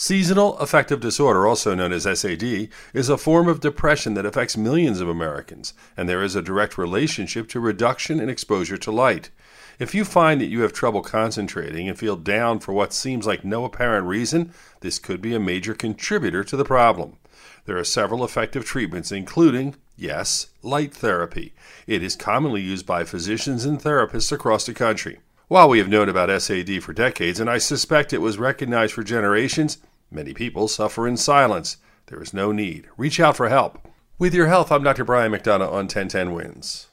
Seasonal affective disorder, also known as SAD, is a form of depression that affects millions of Americans, and there is a direct relationship to reduction in exposure to light. If you find that you have trouble concentrating and feel down for what seems like no apparent reason, this could be a major contributor to the problem. There are several effective treatments, including, yes, light therapy. It is commonly used by physicians and therapists across the country. While we have known about SAD for decades, and I suspect it was recognized for generations, many people suffer in silence. There is no need. Reach out for help. With your health, I'm Dr. Brian McDonough on 1010 Wins.